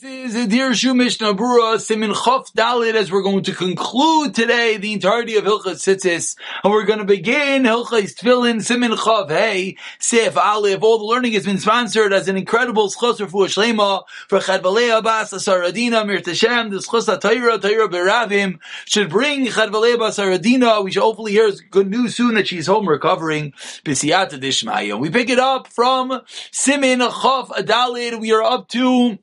This is Dirshu Mishnah Simin Chof Dalit as we're going to conclude today the entirety of Hilchas Tzitzis and we're going to begin Hilchas Tefillin Simin Chof Hey Sif Aleph. All the learning has been sponsored as an incredible schos for Shlema for Chadvalei Abbas Asaradina Mir Tashem the schos Torah Torah Beravim should bring Chadvalei Abbas Asaradina. We should hopefully hear good news soon that she's home recovering. B'siyata Dishmaya. We pick it up from Simin Chof Dalit. We are up to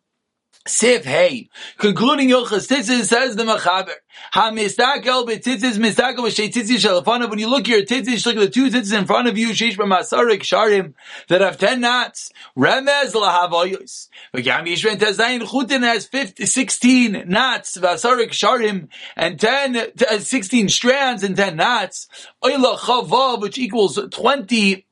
Sif Hey. Concluding Yochas Tzitzis says the Machaber. Ha mistakel b'tzitzis mistakel b'shei tzitzis shalafanav. When you look at your tzitzis, look at the two tzitzis in front of you, sheish b'masarik sharim, that have ten knots. Remez lahavoyos. V'gam yishren tezayin chutin has 50, 16 knots, v'asarik sharim, and 10, uh, 16 strands and 10 knots. Chavav, which equals 20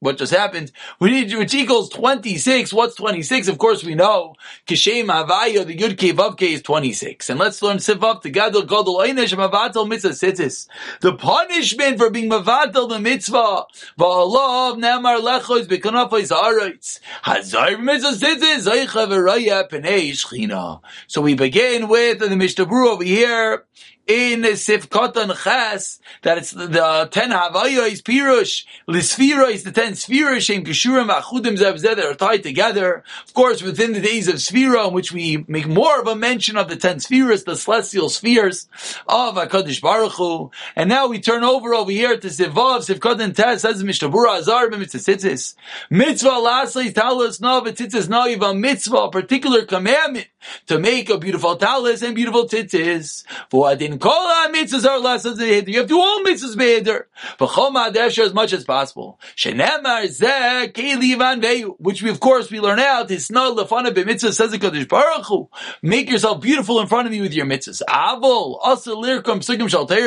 what just happened, we need, which equals 26. What's 26? Of course we know. Kishem Havaya, the Yud K Vav K is 26. And let's learn Sivav to Gadol Gadol Einish Mavatel Mitzvah Sitzis. The punishment for being Mavatel the Mitzvah. Va'alav Namar Lechois Bekanafais Aroitz. Hazar Mitzvah Sitzis. Zaycha V'raya Penei Shchina. So we begin with the Mishnah over here in Sifkotan Ches that it's the ten Havayos Pirush Lisfira is the ten Sfira Shem Kishurim Achudim Zev that are tied together. Of course, within the days of Sfira, in which we make more of a mention of the ten Spheres, the celestial spheres of Hakadosh Baruch Hu. And now we turn over over here to Sivav Sifkotan Tes says Mishnah Berurah Azar B'Mitzitzis Mitzvah Lasli Talis No V'Tzitzis No a Mitzvah, a particular commandment to make a beautiful talis and beautiful tzitzis. For I didn't Kol mitzvahs are lessons in You have to do all mitzvahs beheder. V'chol ma'adesher as much as possible. Shenemar zeh keili van which we of course we learn out. It's not lefana b'mitzvah says the Kadosh Baruch Hu. Make yourself beautiful in front of me with your mitzvahs. Avol asa lirkum psukim shal teir.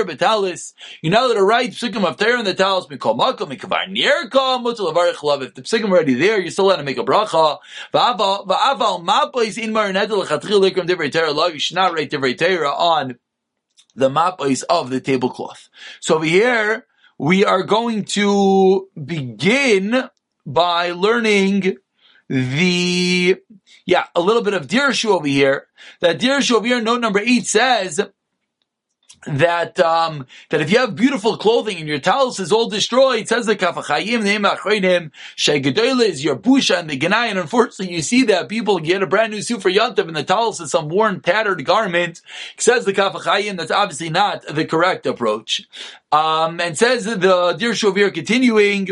You know that a right psukim of teir in the talis mikol makom mikavar nirkom mutal avarich love. If the psukim already there, you're still allowed to make a bracha. V'aval ma'pois in marinedel chatchil lirkum divrei teir love. You should not write divrei teir on the mapais of the tablecloth. So over here, we are going to begin by learning the, yeah, a little bit of Dirshu over here. That Dirshu over here, note number eight says, that um, that if you have beautiful clothing and your talus is all destroyed, says the Kaf HaChaim name Achreinim, Shegedoyle is your busha and the Ganai, and unfortunately you see that people get a brand new suit for Yantav and the talus is some worn, tattered garment. Says the Kaf HaChaim, that's obviously not the correct approach. Um, and says the Dir Shovir continuing,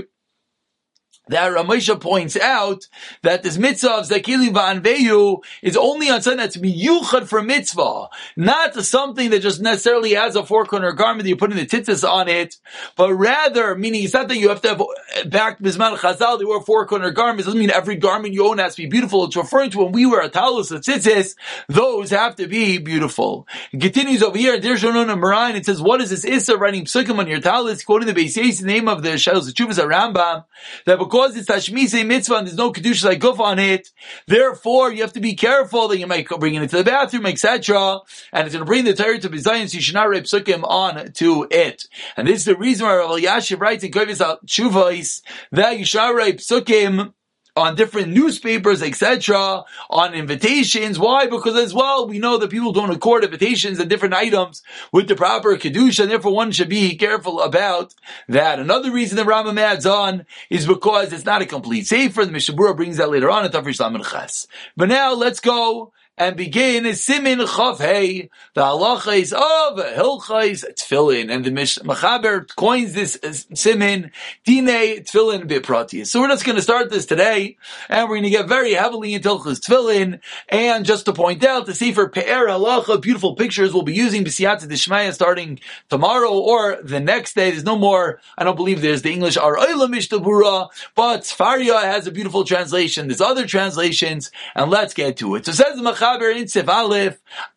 that Ramesha points out that this mitzvah of Zakili Va'anveyu is only on something that's miyuchad for mitzvah, not something that just necessarily has a four corner garment that you put in the tzitzis on it, but rather, meaning it's not that you have to have uh, back Bisman Chazal, they wear four corner garments, doesn't mean every garment you own has to be beautiful. It's referring to when we wear a talus of tzitzis, those have to be beautiful. It continues over here, there's Shonona Marayan, it says, what is this Issa writing psukim on your talus, quoting the Beis the name of the Shalos Chuvas Rambam, that because because it's Tashmise mitzvah and there's no Kedusha like Guf on it, therefore you have to be careful that you might bring it into the bathroom, etc. And it's going to bring the Torah to Bizayin, so you should not rape Sukkim on to it. And this is the reason why Rav Yashiv writes in Kovis al Shuvais that you should not rape Sukkim on different newspapers, etc., on invitations. Why? Because as well, we know that people don't accord invitations and different items with the proper kedusha, and therefore one should be careful about that. Another reason the Rambam adds on is because it's not a complete sefer. The Mishnah Berurah brings that later on in Tafrish Lamed Ches. But now let's go and begin is Simin Chav Hey. The halacha is of Hilchais Tfilin, and the Machaber coins this Simin Dine Tfilin Biprati. So we're just going to start this today, and we're going to get very heavily into Hilchais Tfilin. And just to point out, the Sefer Pe'er Halacha, beautiful pictures, we'll be using B'siyata Dishmaya starting tomorrow or the next day. There's no more. I don't believe there's the English Ar Oila Mishnah Berurah, but Sefaria has a beautiful translation. There's other translations, and let's get to it. So says the Machaber In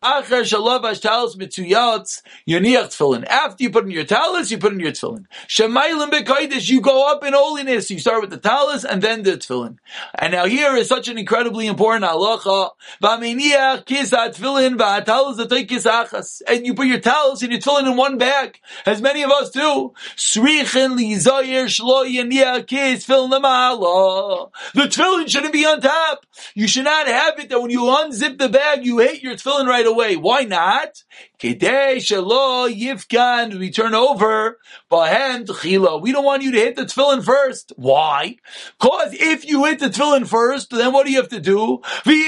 Acher Talis Yoniach Tefillin. After you put in your talis, you put in your tefillin. Shemaylim Bekoidish, you go up in holiness. You start with the talis and then the tefillin. And now here is such an incredibly important halacha. V'aminiach kisat tefillin v'atalis achas. And you put your talis and your tefillin in one bag, as many of us do. Srichin lizoyer shlo yaniach kis tefillin The tefillin shouldn't be on top. You should not have it that when you unzip the bag, you hate your tefillin right away. Why not? Kedei shelo yifkan, we turn over, bahem tchila. We don't want you to hit the tefillin first. Why? Cause if you hit the tefillin first, then what do you have to do? Then you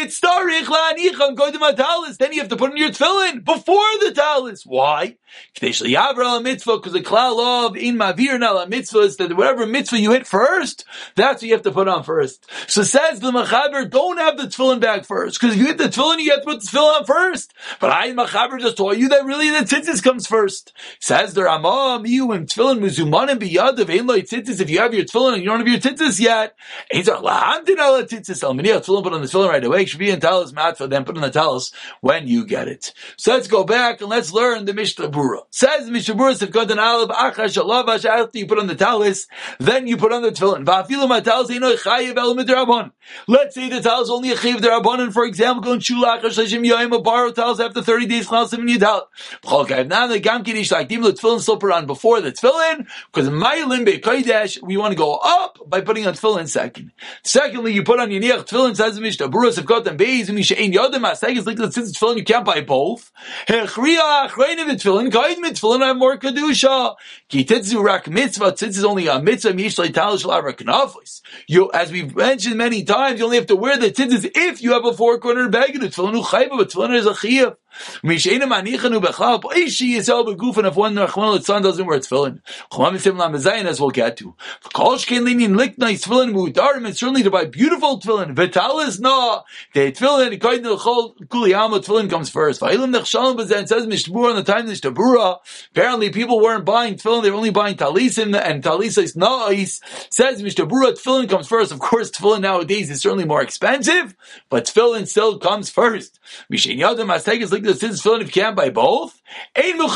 have to put in your tefillin before the talis. Why? Because the klal of in mavir na mitzvah is that whatever mitzvah you hit first, that's what you have to put on first. So says the machaber, don't have the tefillin bag first, because if you hit the tefillin, you have to put the tefillin on first. But I machaber just told you that really the tzitzis comes first. Says the Ramah, you and tefillin muzumanim biyadav ain't like tzitzis. If you have your tefillin and you don't have your tzitzis yet, like lahamdin ala tzitzis al miniyah tefillin put on the tefillin right away. Should be in talis matfa, then put on the talis when you get it. So let's go back and let's learn the Mishnah Berurah. Says Mishnah Berurah if got an alav achash alavash after you put on the talis, then you put on the tefillin. Va'afilu matalis eino chayiv el midrabon. Let's say the talis only a chayiv derabanan. For example, going shulach shashim yoyim a borrow talis after thirty days chalasim and yidal. Now the gam kiddush like tefillin still on before the tefillin because ma'ilin bekodesh we want to go up by putting on tefillin second. Secondly, you put on your niach tefillin says mishnah have got them beis misha ein yodem asegis since it's tefillin you can't buy both. Hechriya achreinim tefillin kaid mit tefillin have more kedusha. Ki titzu rak mitzvah titz is only a mitzvah mishlei talish lavra knafis. You as we've mentioned many times you only have to wear the tzitzis if you have a four corner bag the tefillin uchayba but tefillin is a chiyah. Mishena manichanu bechlal poishi yisel begufin if one Rachman Litzan doesn't wear tefillin. Chumam Yisim Lamazayin as we'll get to. Kol shkein linin liknai tefillin mudarim it's certainly to buy beautiful tefillin. Vitalis na the tefillin kaid l'chol kuliyama tefillin comes first. Va'ilim nechshalim b'zen says Mishnah Berurah on the time Mishnah Berurah apparently people weren't buying tefillin they were only buying talisim and talisa is nice says Mishnah Berurah tefillin comes first. Of course tefillin nowadays is certainly more expensive but tefillin still comes first. Mishen yadam astegis the tefillin if you can't buy both. You don't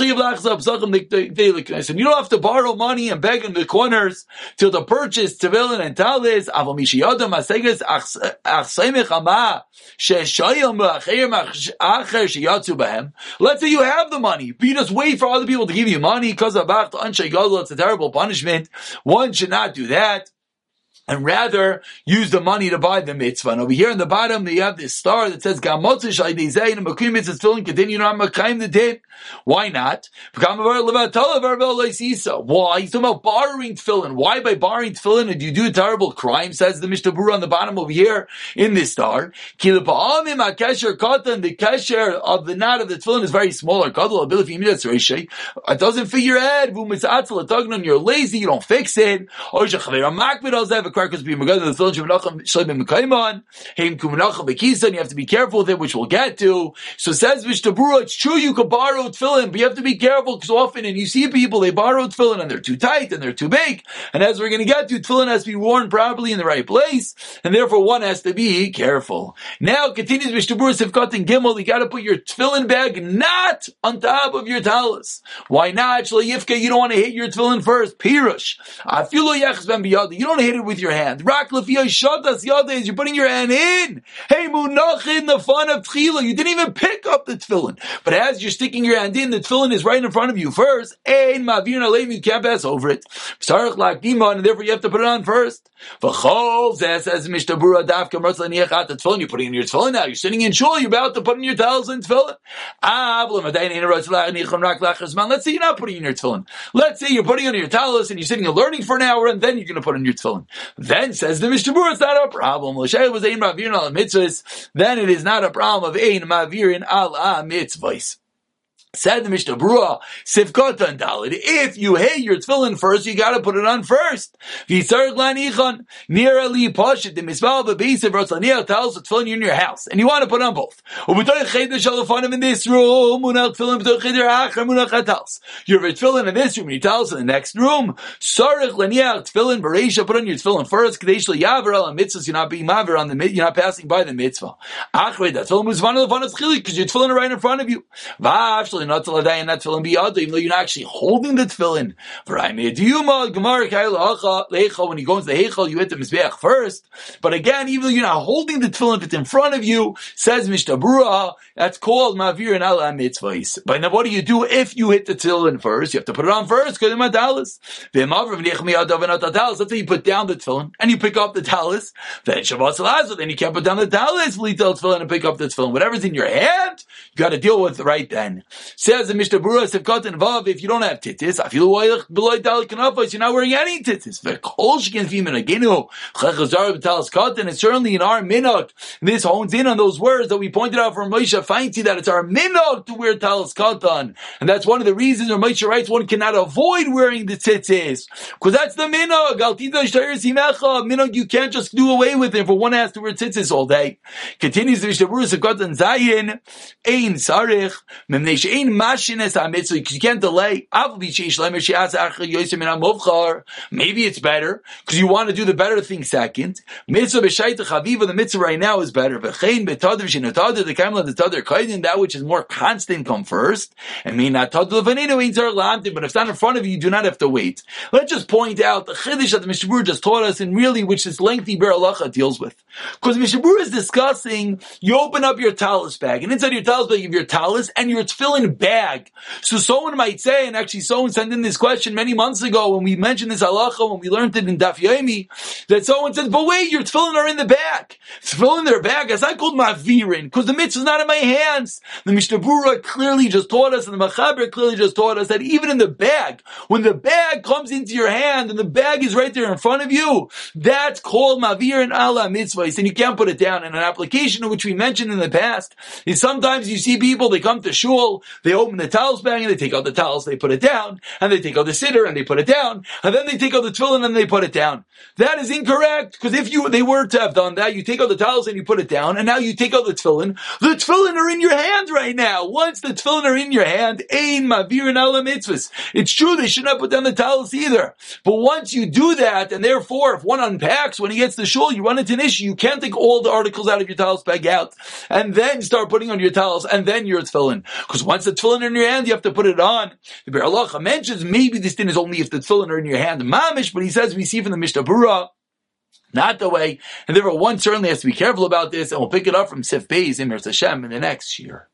have to borrow money and beg in the corners till to purchase tefillin and talis. Let's say you have the money, but you just wait for other people to give you money because of. It's a terrible punishment. One should not do that and rather use the money to buy the mitzvah. And over here in the bottom, you have this star that says "Gamotzish Aydizay and Makim mitzvah still continue not Makayim the din." Why not? Why? He's talking about borrowing tefillin. Why by borrowing tefillin do you do a terrible crime? Says the Mishnah on the bottom over here in this star. The kesher of the knot of the tefillin is very small. It doesn't fit your head. You're lazy. You don't fix it crackers be magad the tefillin shemenachem shleim b'mekaimon heim kumenachem b'kisan. You have to be careful with it, which we'll get to. So says Mishnah Berurah, it's true you could borrow tefillin, but you have to be careful because often, and you see people they borrow tefillin and they're too tight and they're too big. And as we're going to get to, tefillin has to be worn properly in the right place, and therefore one has to be careful. Now continues Mishnah Berurah Sivkat and Gimel. You got to put your tefillin bag not on top of your talis. Why not? Yifke, you don't want to hit your tefillin first. Pirush. You don't hit it with your your hand. Rak shadas yades. You're putting your hand in. Hey munachin, the fun of tchila. You didn't even pick up the tefillin. But as you're sticking your hand in, the tefillin is right in front of you first. Ein mavir naleim. You can't pass over it. Sarach lakdimon, and therefore you have to put it on first. V'chol zeh says Mishnah Berurah dafka mertz laniachat the tefillin. You're putting in your tefillin now. You're sitting in shul. You're about to put in your towels and tefillin. Let's say you're not putting in your tefillin. Let's say you're putting on your towels and you're sitting and learning for an hour, and then you're going to put in your tefillin. Then says the Mishnah it's not a problem. was ein mavirin al mitzvahs. Then it is not a problem of ein mavirin al mitzvahs. Said the Mishnah Berurah, Sifkot and Dalit. If you hate your tefillin first, you gotta put it on first. V'yisarg lanichon, near ali pashit, the base of Rotzaniel tells us tefillin in your house, and you want to put on both. Ubetoy cheder shalafanim in this room, munach tefillin, betoy cheder achar, munach atals. You have a tefillin in this room, and you tell us in the next room. Sarich laniach tefillin, bereisha, put on your tefillin first, kadesh yaver al mitzvahs, you're not being maver on the, you're not passing by the mitzvah. Achre, that tefillin was one of the because your tefillin are right in front of you. Vav, not to laday and that tefillin be even though you're not actually holding the tefillin. When you go into the heichal, you hit the mizbeach first. But again, even though you're not holding the tefillin, if it's in front of you, says Mishnah Berurah, that's called mavir and ala mitzvahs. But now, what do you do if you hit the tefillin first? You have to put it on first because it's madalis. Let's say you put down the tefillin and you pick up the talis. Then Shabbat then you can't put down the talis, tefillin and pick up the tefillin. Whatever's in your hand, you got to deal with right then. Says the Mishnah Berurah Sefkat and Vav, if you don't have tittis, I feel below Dal Kanafos, you're not wearing any tittis. And certainly in our minok, this hones in on those words that we pointed out from Moshe Feinstein, that it's our minok to wear talis katan. And that's one of the reasons where Moshe writes one cannot avoid wearing the tittis. Because that's the simecha. Minok you can't just do away with it, for one has to wear tittis all day. Continues the Mishnah Berurah Sefkat and Zayin, ein sarich, memnei she'ein mashines ha-mitzvah, because you can't delay. Maybe it's better, because you want to do the better thing second. Mitzvah b'shayta chaviva, the mitzvah right now is better. V'chein b'tadav shenotadav, the the tadav kaidin, that which is more constant come first. And mean not tadav levaninu ain't zar but if it's not in front of you, you do not have to wait. Let's just point out the chiddush that the Mishabur just taught us, and really which this lengthy Ber deals with. Because Mishabur is discussing, you open up your talis bag, and inside your talis bag you have your talis and your tefillin bag. So someone might say, and actually someone sent in this question many months ago when we mentioned this halacha, when we learned it in Daf Yomi, that someone says, but wait, your tefillin are in the bag. Tefillin in their bag, as I called my mavirin, because the mitzvah is not in my hands. The Mishnah Berurah clearly just taught us, and the Machaber clearly just taught us that even in the bag, when the bag comes into your hand and the bag is right there in front of you, that's called mavirin ala mitzvah, and you can't put it down. And an application which we mentioned in the past is sometimes you see people, they come to shul, they open the towels bag and they take out the towels, they put it down, and they take out the sitter and they put it down, and then they take out the tefillin and they put it down. That is incorrect, because if you, they were to have done that, you take out the towels and you put it down, and now you take out the tefillin, the tefillin are in your hand right now. Once the tefillin are in your hand, ein mavir and mitzvahs. It's true, they should not put down the towels either. But once you do that, and therefore, if one unpacks, when he gets the shul, you run into an issue, you can't take all the articles out of your towels bag out, and then start putting on your towels, and then your tefillin. Because once the tefillin in your hand, you have to put it on. The Halacha mentions maybe this thing is only if the tefillin are in your hand, mamish, but he says we see from the Mishnah Berurah, not the way, and therefore one certainly has to be careful about this, and we'll pick it up from Sif Beis in Hashem in the next year.